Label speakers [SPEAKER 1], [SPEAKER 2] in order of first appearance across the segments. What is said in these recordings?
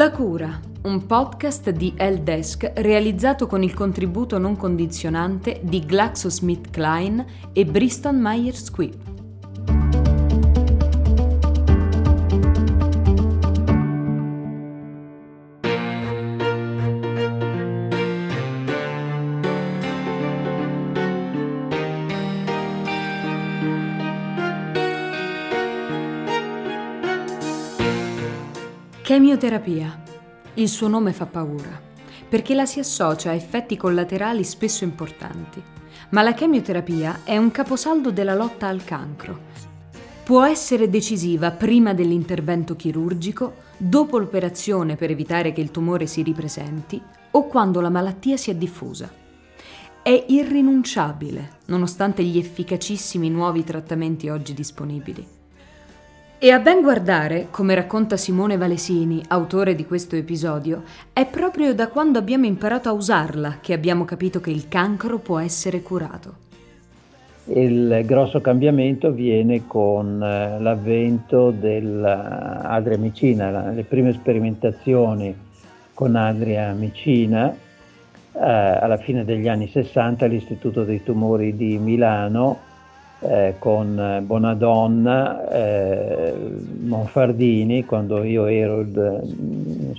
[SPEAKER 1] La cura, un podcast di L-Desk realizzato con il contributo non condizionante di GlaxoSmithKline e Bristol Myers Squibb. Chemioterapia. Il suo nome fa paura, perché la si associa a effetti collaterali spesso importanti. Ma la chemioterapia è un caposaldo della lotta al cancro. Può essere decisiva prima dell'intervento chirurgico, dopo l'operazione per evitare che il tumore si ripresenti o quando la malattia si è diffusa. È irrinunciabile, nonostante gli efficacissimi nuovi trattamenti oggi disponibili. E a ben guardare, come racconta Simone Valesini, autore di questo episodio, è proprio da quando abbiamo imparato a usarla che abbiamo capito che il cancro può essere curato.
[SPEAKER 2] Il grosso cambiamento viene con eh, l'avvento dell'adriamicina, le prime sperimentazioni con adriamicina eh, alla fine degli anni 60 all'Istituto dei tumori di Milano eh, con Bonadonna, eh, Monfardini, quando io ero il,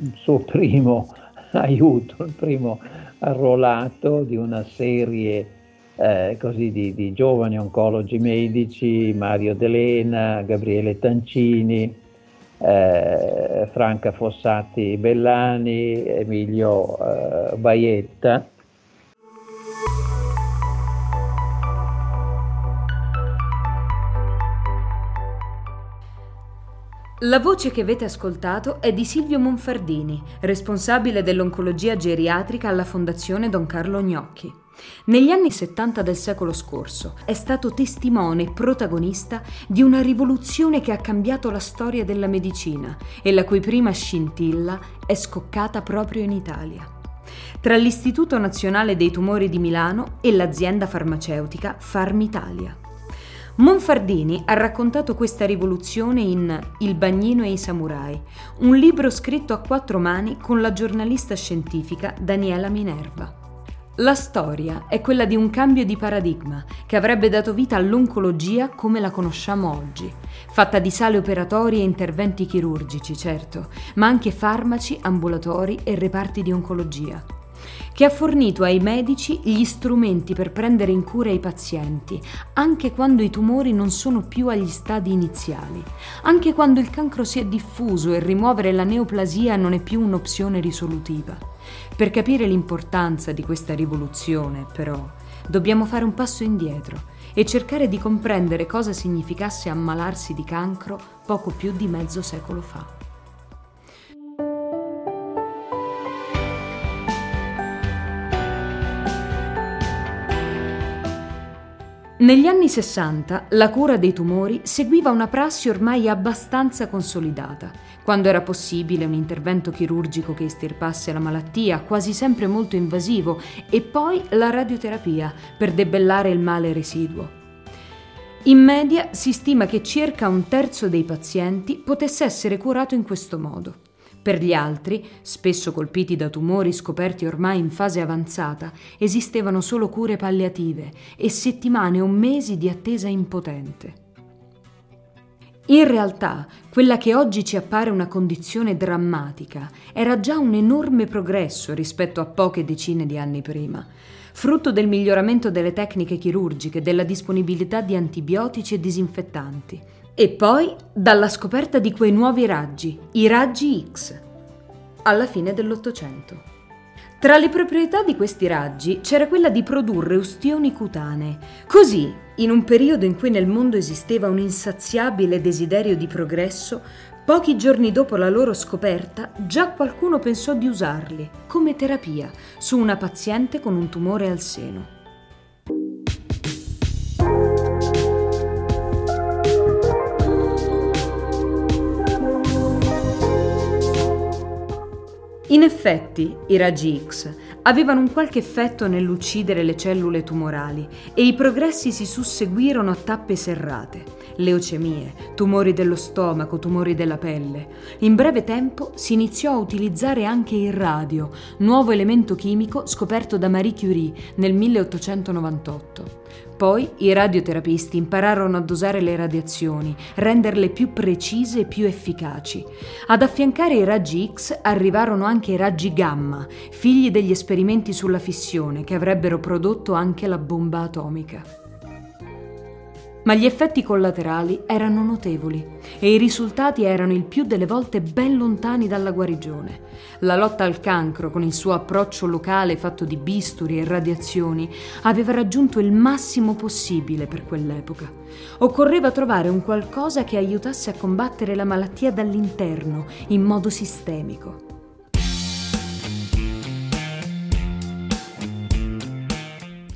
[SPEAKER 2] il suo primo aiuto, il primo arruolato di una serie eh, così di, di, giovani oncologi medici, Mario D'Elena, Gabriele Tancini, eh, Franca Fossati Bellani, Emilio eh, Baietta
[SPEAKER 1] La voce che avete ascoltato è di Silvio Monfardini, responsabile dell'oncologia geriatrica alla Fondazione Don Carlo Gnocchi. Negli anni 70 del secolo scorso è stato testimone e protagonista di una rivoluzione che ha cambiato la storia della medicina e la cui prima scintilla è scoccata proprio in Italia. Tra l'Istituto Nazionale dei Tumori di Milano e l'azienda farmaceutica Farmitalia. Monfardini ha raccontato questa rivoluzione in Il bagnino e i samurai, un libro scritto a quattro mani con la giornalista scientifica Daniela Minerva. La storia è quella di un cambio di paradigma che avrebbe dato vita all'oncologia come la conosciamo oggi, fatta di sale operatorie e interventi chirurgici, certo, ma anche farmaci, ambulatori e reparti di oncologia che ha fornito ai medici gli strumenti per prendere in cura i pazienti, anche quando i tumori non sono più agli stadi iniziali, anche quando il cancro si è diffuso e rimuovere la neoplasia non è più un'opzione risolutiva. Per capire l'importanza di questa rivoluzione, però, dobbiamo fare un passo indietro e cercare di comprendere cosa significasse ammalarsi di cancro poco più di mezzo secolo fa. Negli anni 60 la cura dei tumori seguiva una prassi ormai abbastanza consolidata. Quando era possibile un intervento chirurgico che estirpasse la malattia, quasi sempre molto invasivo, e poi la radioterapia per debellare il male residuo. In media si stima che circa un terzo dei pazienti potesse essere curato in questo modo. Per gli altri, spesso colpiti da tumori scoperti ormai in fase avanzata, esistevano solo cure palliative e settimane o mesi di attesa impotente. In realtà, quella che oggi ci appare una condizione drammatica era già un enorme progresso rispetto a poche decine di anni prima, frutto del miglioramento delle tecniche chirurgiche, della disponibilità di antibiotici e disinfettanti, e poi dalla scoperta di quei nuovi raggi, i raggi X, alla fine dell'Ottocento. Tra le proprietà di questi raggi c'era quella di produrre ustioni cutanee. Così, in un periodo in cui nel mondo esisteva un insaziabile desiderio di progresso, pochi giorni dopo la loro scoperta già qualcuno pensò di usarli come terapia su una paziente con un tumore al seno. In effetti, i raggi X avevano un qualche effetto nell'uccidere le cellule tumorali e i progressi si susseguirono a tappe serrate. Leucemie, tumori dello stomaco, tumori della pelle. In breve tempo si iniziò a utilizzare anche il radio, nuovo elemento chimico scoperto da Marie Curie nel 1898. Poi i radioterapisti impararono a dosare le radiazioni, renderle più precise e più efficaci. Ad affiancare i raggi X arrivarono anche i raggi gamma, figli degli esperimenti sulla fissione che avrebbero prodotto anche la bomba atomica ma gli effetti collaterali erano notevoli e i risultati erano il più delle volte ben lontani dalla guarigione. La lotta al cancro, con il suo approccio locale fatto di bisturi e radiazioni, aveva raggiunto il massimo possibile per quell'epoca. Occorreva trovare un qualcosa che aiutasse a combattere la malattia dall'interno, in modo sistemico.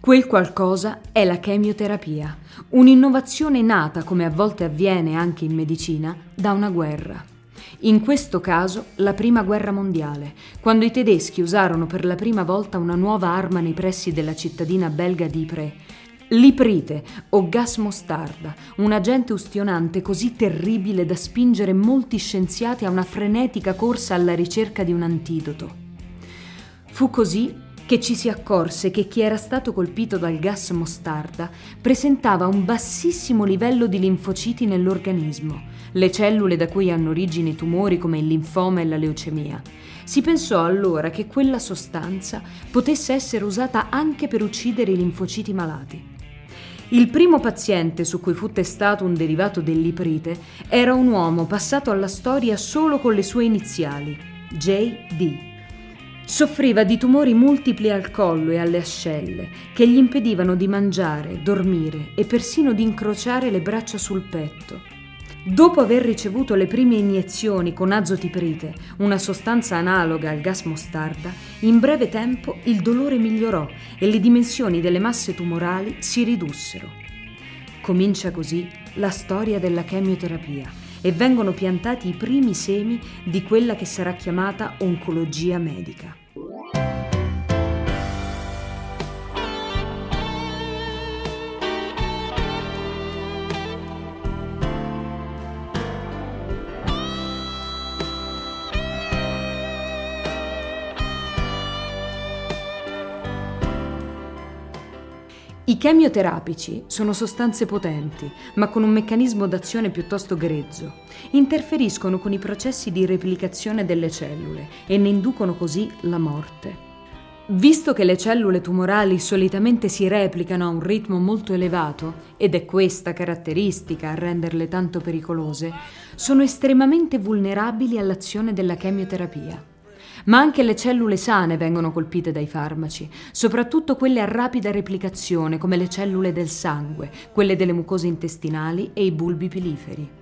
[SPEAKER 1] Quel qualcosa è la chemioterapia, un'innovazione nata, come a volte avviene anche in medicina, da una guerra. In questo caso la Prima Guerra Mondiale, quando i tedeschi usarono per la prima volta una nuova arma nei pressi della cittadina belga di Ypres, l'iprite o gas mostarda, un agente ustionante così terribile da spingere molti scienziati a una frenetica corsa alla ricerca di un antidoto. Fu così che ci si accorse che chi era stato colpito dal gas mostarda presentava un bassissimo livello di linfociti nell'organismo, le cellule da cui hanno origine i tumori come il linfoma e la leucemia. Si pensò allora che quella sostanza potesse essere usata anche per uccidere i linfociti malati. Il primo paziente su cui fu testato un derivato dell'iprite era un uomo passato alla storia solo con le sue iniziali, J.D. Soffriva di tumori multipli al collo e alle ascelle che gli impedivano di mangiare, dormire e persino di incrociare le braccia sul petto. Dopo aver ricevuto le prime iniezioni con azotiprite, una sostanza analoga al gas mostarda, in breve tempo il dolore migliorò e le dimensioni delle masse tumorali si ridussero. Comincia così la storia della chemioterapia e vengono piantati i primi semi di quella che sarà chiamata oncologia medica. Yeah. I chemioterapici sono sostanze potenti, ma con un meccanismo d'azione piuttosto grezzo. Interferiscono con i processi di replicazione delle cellule e ne inducono così la morte. Visto che le cellule tumorali solitamente si replicano a un ritmo molto elevato, ed è questa caratteristica a renderle tanto pericolose, sono estremamente vulnerabili all'azione della chemioterapia. Ma anche le cellule sane vengono colpite dai farmaci, soprattutto quelle a rapida replicazione come le cellule del sangue, quelle delle mucose intestinali e i bulbi piliferi.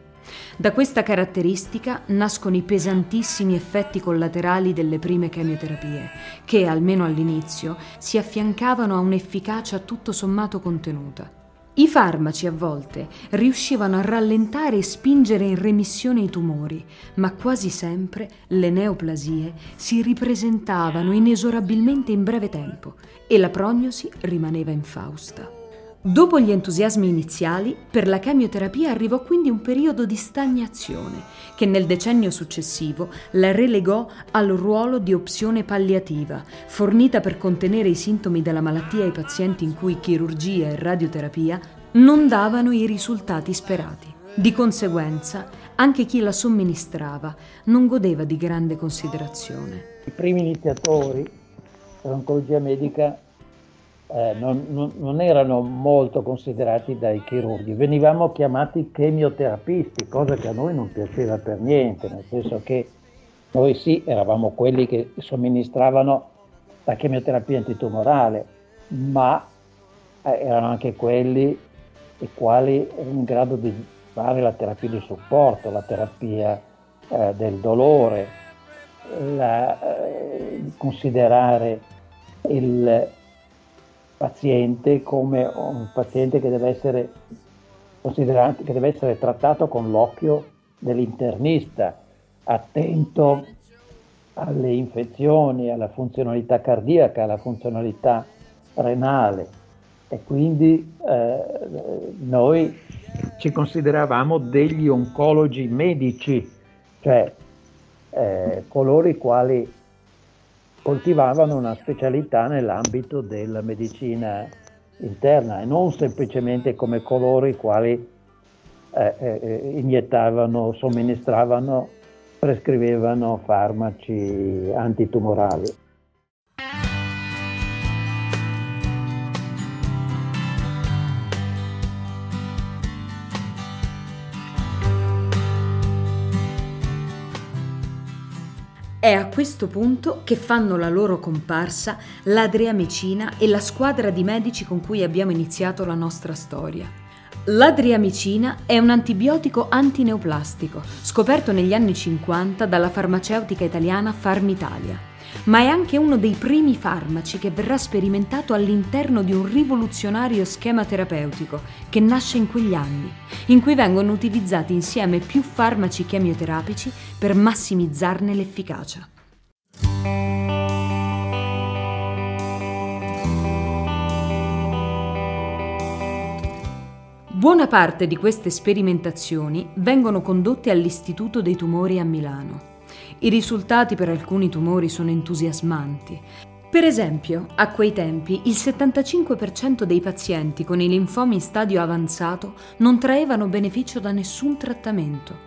[SPEAKER 1] Da questa caratteristica nascono i pesantissimi effetti collaterali delle prime chemioterapie, che, almeno all'inizio, si affiancavano a un'efficacia tutto sommato contenuta. I farmaci a volte riuscivano a rallentare e spingere in remissione i tumori, ma quasi sempre le neoplasie si ripresentavano inesorabilmente in breve tempo e la prognosi rimaneva infausta. Dopo gli entusiasmi iniziali, per la chemioterapia arrivò quindi un periodo di stagnazione che nel decennio successivo la relegò al ruolo di opzione palliativa, fornita per contenere i sintomi della malattia ai pazienti in cui chirurgia e radioterapia non davano i risultati sperati. Di conseguenza, anche chi la somministrava non godeva di grande considerazione.
[SPEAKER 2] I primi iniziatori dell'oncologia medica eh, non, non, erano molto considerati dai chirurghi, venivamo chiamati chemioterapisti, cosa che a noi non piaceva per niente, nel senso che noi sì eravamo quelli che somministravano la chemioterapia antitumorale, ma eh, erano anche quelli i quali erano in grado di fare la terapia di supporto, la terapia eh, del dolore, la, eh, considerare il paziente come un paziente che deve essere considerato, che deve essere trattato con l'occhio dell'internista, attento alle infezioni, alla funzionalità cardiaca, alla funzionalità renale. E quindi eh, noi ci consideravamo degli oncologi medici, cioè eh, coloro i quali coltivavano una specialità nell'ambito della medicina interna e non semplicemente come coloro i quali eh, eh, iniettavano, somministravano, prescrivevano farmaci antitumorali.
[SPEAKER 1] È a questo punto che fanno la loro comparsa l'Adria Mecina e la squadra di medici con cui abbiamo iniziato la nostra storia. L'adriamicina è un antibiotico antineoplastico, scoperto negli anni 50 dalla farmaceutica italiana Farmitalia ma è anche uno dei primi farmaci che verrà sperimentato all'interno di un rivoluzionario schema terapeutico che nasce in quegli anni, in cui vengono utilizzati insieme più farmaci chemioterapici per massimizzarne l'efficacia. Buona parte di queste sperimentazioni vengono condotte all'Istituto dei tumori a Milano. I risultati per alcuni tumori sono entusiasmanti. Per esempio, a quei tempi il 75% dei pazienti con i linfomi in stadio avanzato non traevano beneficio da nessun trattamento.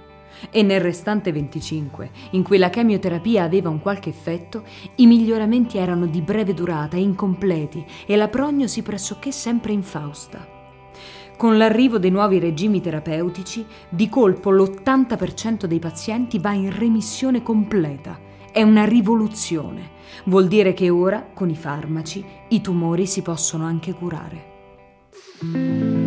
[SPEAKER 1] E nel restante 25, in cui la chemioterapia aveva un qualche effetto, i miglioramenti erano di breve durata, incompleti e la prognosi pressoché sempre infausta. Con l'arrivo dei nuovi regimi terapeutici, di colpo l'80% dei pazienti va in remissione completa. È una rivoluzione. Vuol dire che ora, con i farmaci, i tumori si possono anche curare.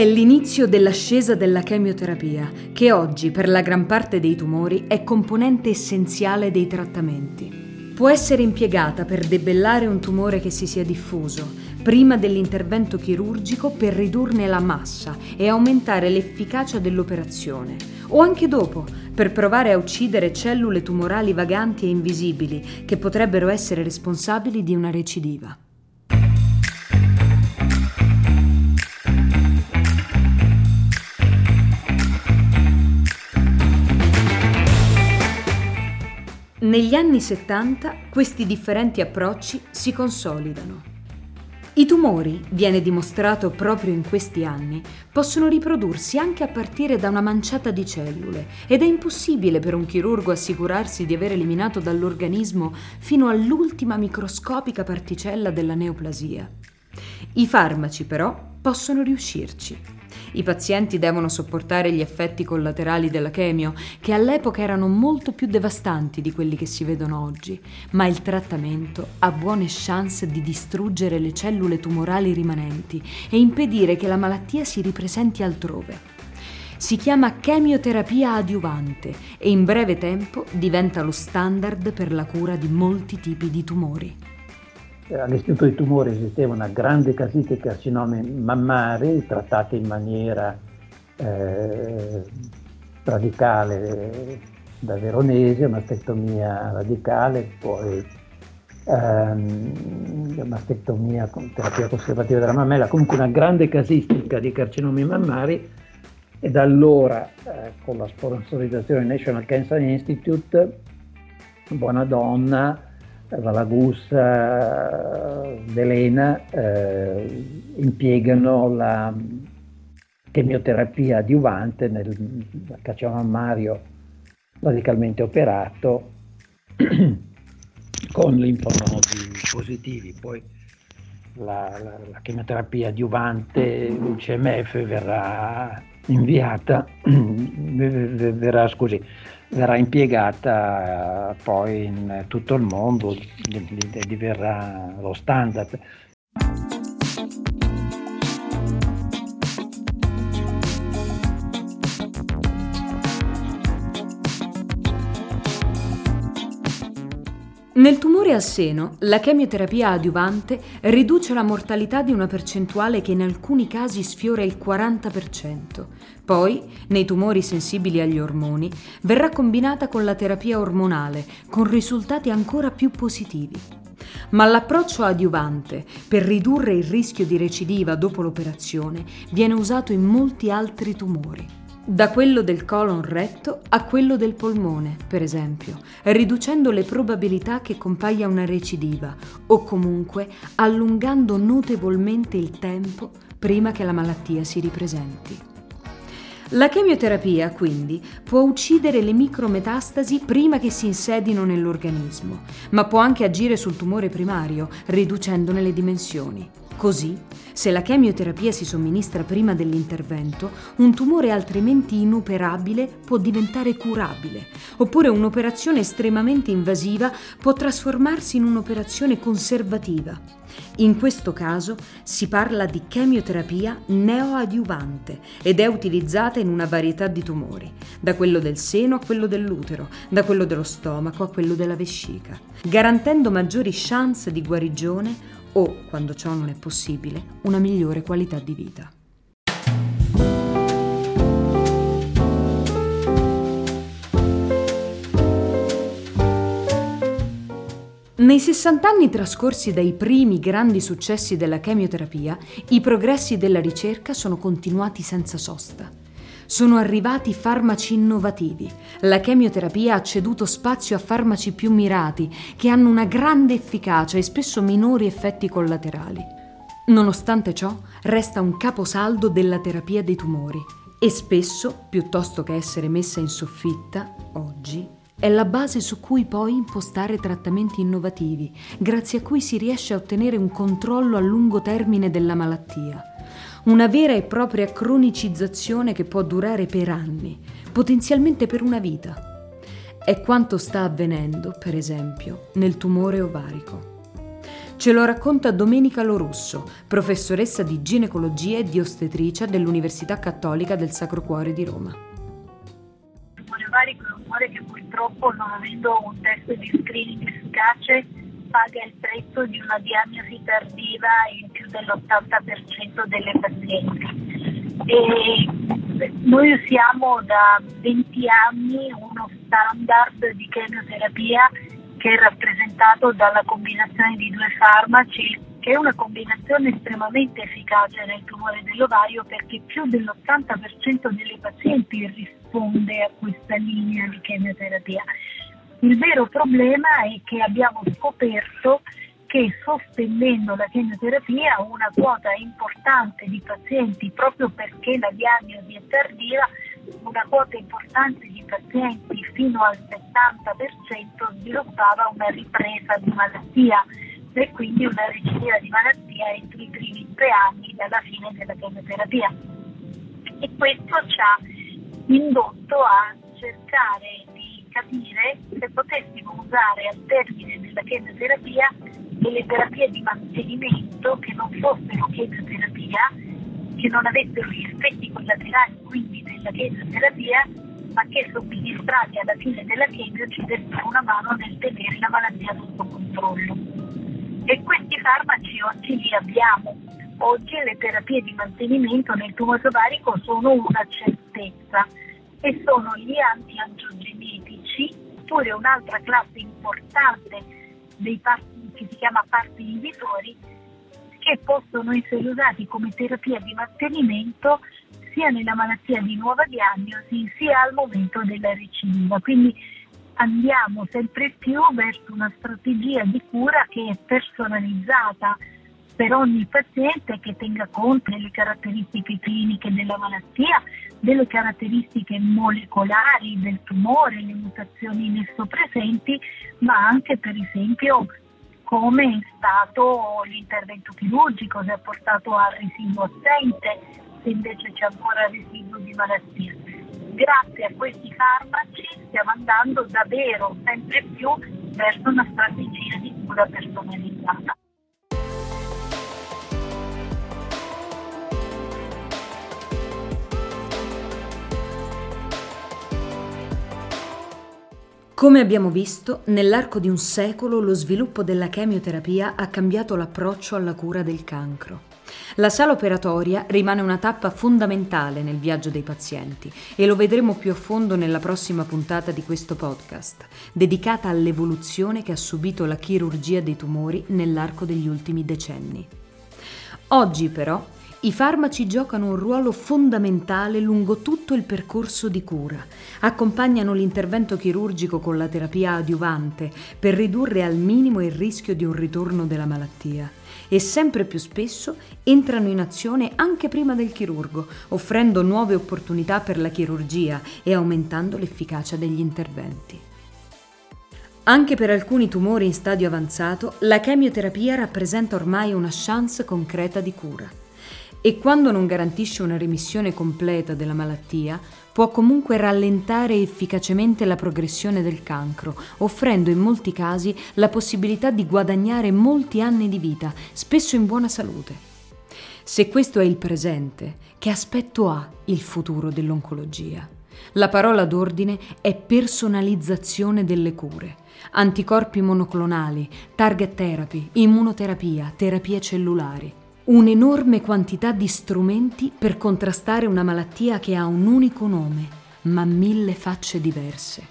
[SPEAKER 1] È l'inizio dell'ascesa della chemioterapia, che oggi per la gran parte dei tumori è componente essenziale dei trattamenti. Può essere impiegata per debellare un tumore che si sia diffuso, prima dell'intervento chirurgico per ridurne la massa e aumentare l'efficacia dell'operazione, o anche dopo, per provare a uccidere cellule tumorali vaganti e invisibili che potrebbero essere responsabili di una recidiva. Negli anni 70 questi differenti approcci si consolidano. I tumori, viene dimostrato proprio in questi anni, possono riprodursi anche a partire da una manciata di cellule ed è impossibile per un chirurgo assicurarsi di aver eliminato dall'organismo fino all'ultima microscopica particella della neoplasia. I farmaci però possono riuscirci. I pazienti devono sopportare gli effetti collaterali della chemio, che all'epoca erano molto più devastanti di quelli che si vedono oggi, ma il trattamento ha buone chance di distruggere le cellule tumorali rimanenti e impedire che la malattia si ripresenti altrove. Si chiama chemioterapia adiuvante e in breve tempo diventa lo standard per la cura di molti tipi di tumori.
[SPEAKER 2] Eh, all'Istituto dei Tumori esisteva una grande casita di carcinomi mammari trattati in maniera eh, radicale da veronese, mastectomia radicale, poi ehm, mastectomia con terapia conservativa della mammella, comunque una grande casistica di carcinomi mammari e da allora eh, con la sponsorizzazione National Cancer Institute, Buona Donna, Valagussa, Velena eh, impiegano la chemioterapia adiuvante nel cacciamammario radicalmente operato con linfonodi positivi. Poi la, la, la chemioterapia adiuvante, il CMF, verrà inviata, verrà, scusi, verrà impiegata poi in tutto il mondo diverrà lo standard.
[SPEAKER 1] Nel tumore al seno, la chemioterapia adiuvante riduce la mortalità di una percentuale che in alcuni casi sfiora il 40%. Poi, nei tumori sensibili agli ormoni, verrà combinata con la terapia ormonale, con risultati ancora più positivi. Ma l'approccio adiuvante per ridurre il rischio di recidiva dopo l'operazione viene usato in molti altri tumori da quello del colon retto a quello del polmone, per esempio, riducendo le probabilità che compaia una recidiva o comunque allungando notevolmente il tempo prima che la malattia si ripresenti. La chemioterapia, quindi, può uccidere le micrometastasi prima che si insedino nell'organismo, ma può anche agire sul tumore primario, riducendone le dimensioni. Così, se la chemioterapia si somministra prima dell'intervento, un tumore altrimenti inoperabile può diventare curabile, oppure un'operazione estremamente invasiva può trasformarsi in un'operazione conservativa. In questo caso si parla di chemioterapia neoadiuvante ed è utilizzata in una varietà di tumori, da quello del seno a quello dell'utero, da quello dello stomaco a quello della vescica, garantendo maggiori chance di guarigione o, quando ciò non è possibile, una migliore qualità di vita. Nei 60 anni trascorsi dai primi grandi successi della chemioterapia, i progressi della ricerca sono continuati senza sosta sono arrivati farmaci innovativi. La chemioterapia ha ceduto spazio a farmaci più mirati, che hanno una grande efficacia e spesso minori effetti collaterali. Nonostante ciò, resta un caposaldo della terapia dei tumori e spesso, piuttosto che essere messa in soffitta, oggi, è la base su cui poi impostare trattamenti innovativi, grazie a cui si riesce a ottenere un controllo a lungo termine della malattia una vera e propria cronicizzazione che può durare per anni, potenzialmente per una vita. È quanto sta avvenendo, per esempio, nel tumore ovarico. Ce lo racconta Domenica Lorusso, professoressa di ginecologia e di ostetricia dell'Università Cattolica del Sacro Cuore di Roma.
[SPEAKER 3] Il tumore ovarico è un tumore che purtroppo, non avendo un test di screening efficace, paga il prezzo di una diagnosi tardiva in più dell'80% delle pazienti. Noi usiamo da 20 anni uno standard di chemioterapia che è rappresentato dalla combinazione di due farmaci, che è una combinazione estremamente efficace nel tumore dell'ovario perché più dell'80% delle pazienti risponde a questa linea di chemioterapia. Il vero problema è che abbiamo scoperto che sostenendo la chemioterapia una quota importante di pazienti, proprio perché la diagnosi è tardiva, una quota importante di pazienti fino al 70% sviluppava una ripresa di malattia e quindi una recidiva di malattia entro i primi tre anni dalla fine della chemioterapia. E questo ci ha indotto a cercare capire se potessimo usare al termine della chemioterapia delle terapie di mantenimento che non fossero chemioterapia, che non avessero gli effetti collaterali quindi della chemioterapia, ma che somministrati alla fine della chemio ci dessero una mano nel tenere la malattia sotto controllo. E questi farmaci oggi li abbiamo. Oggi le terapie di mantenimento nel tumore ovarico sono una certezza e sono gli antiangiogenetici, oppure un'altra classe importante dei che si chiama parti inibitori, che possono essere usati come terapia di mantenimento sia nella malattia di nuova diagnosi sia al momento della recidiva. Quindi andiamo sempre più verso una strategia di cura che è personalizzata per ogni paziente che tenga conto delle caratteristiche cliniche della malattia, delle caratteristiche molecolari del tumore, le mutazioni in esso presenti, ma anche per esempio come è stato l'intervento chirurgico, se ha portato al residuo assente, se invece c'è ancora residuo di malattia. Grazie a questi farmaci stiamo andando davvero sempre più verso una strategia di cura personalizzata.
[SPEAKER 1] Come abbiamo visto, nell'arco di un secolo lo sviluppo della chemioterapia ha cambiato l'approccio alla cura del cancro. La sala operatoria rimane una tappa fondamentale nel viaggio dei pazienti e lo vedremo più a fondo nella prossima puntata di questo podcast, dedicata all'evoluzione che ha subito la chirurgia dei tumori nell'arco degli ultimi decenni. Oggi però i farmaci giocano un ruolo fondamentale lungo tutto il percorso di cura. Accompagnano l'intervento chirurgico con la terapia adiuvante per ridurre al minimo il rischio di un ritorno della malattia e sempre più spesso entrano in azione anche prima del chirurgo, offrendo nuove opportunità per la chirurgia e aumentando l'efficacia degli interventi. Anche per alcuni tumori in stadio avanzato, la chemioterapia rappresenta ormai una chance concreta di cura e quando non garantisce una remissione completa della malattia, può comunque rallentare efficacemente la progressione del cancro, offrendo in molti casi la possibilità di guadagnare molti anni di vita, spesso in buona salute. Se questo è il presente, che aspetto ha il futuro dell'oncologia? La parola d'ordine è personalizzazione delle cure. Anticorpi monoclonali, target therapy, immunoterapia, terapie cellulari un'enorme quantità di strumenti per contrastare una malattia che ha un unico nome, ma mille facce diverse.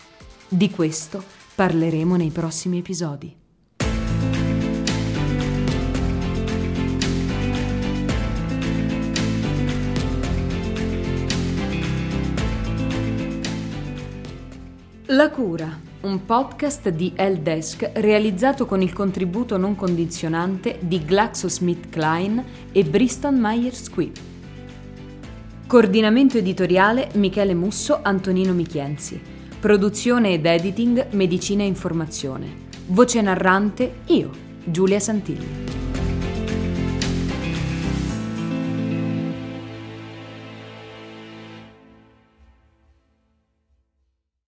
[SPEAKER 1] Di questo parleremo nei prossimi episodi. La cura un podcast di L-Desk realizzato con il contributo non condizionante di GlaxoSmithKline e Bristol Myers Squibb. Coordinamento editoriale Michele Musso, Antonino Michienzi. Produzione ed editing Medicina e Informazione. Voce narrante io, Giulia Santilli.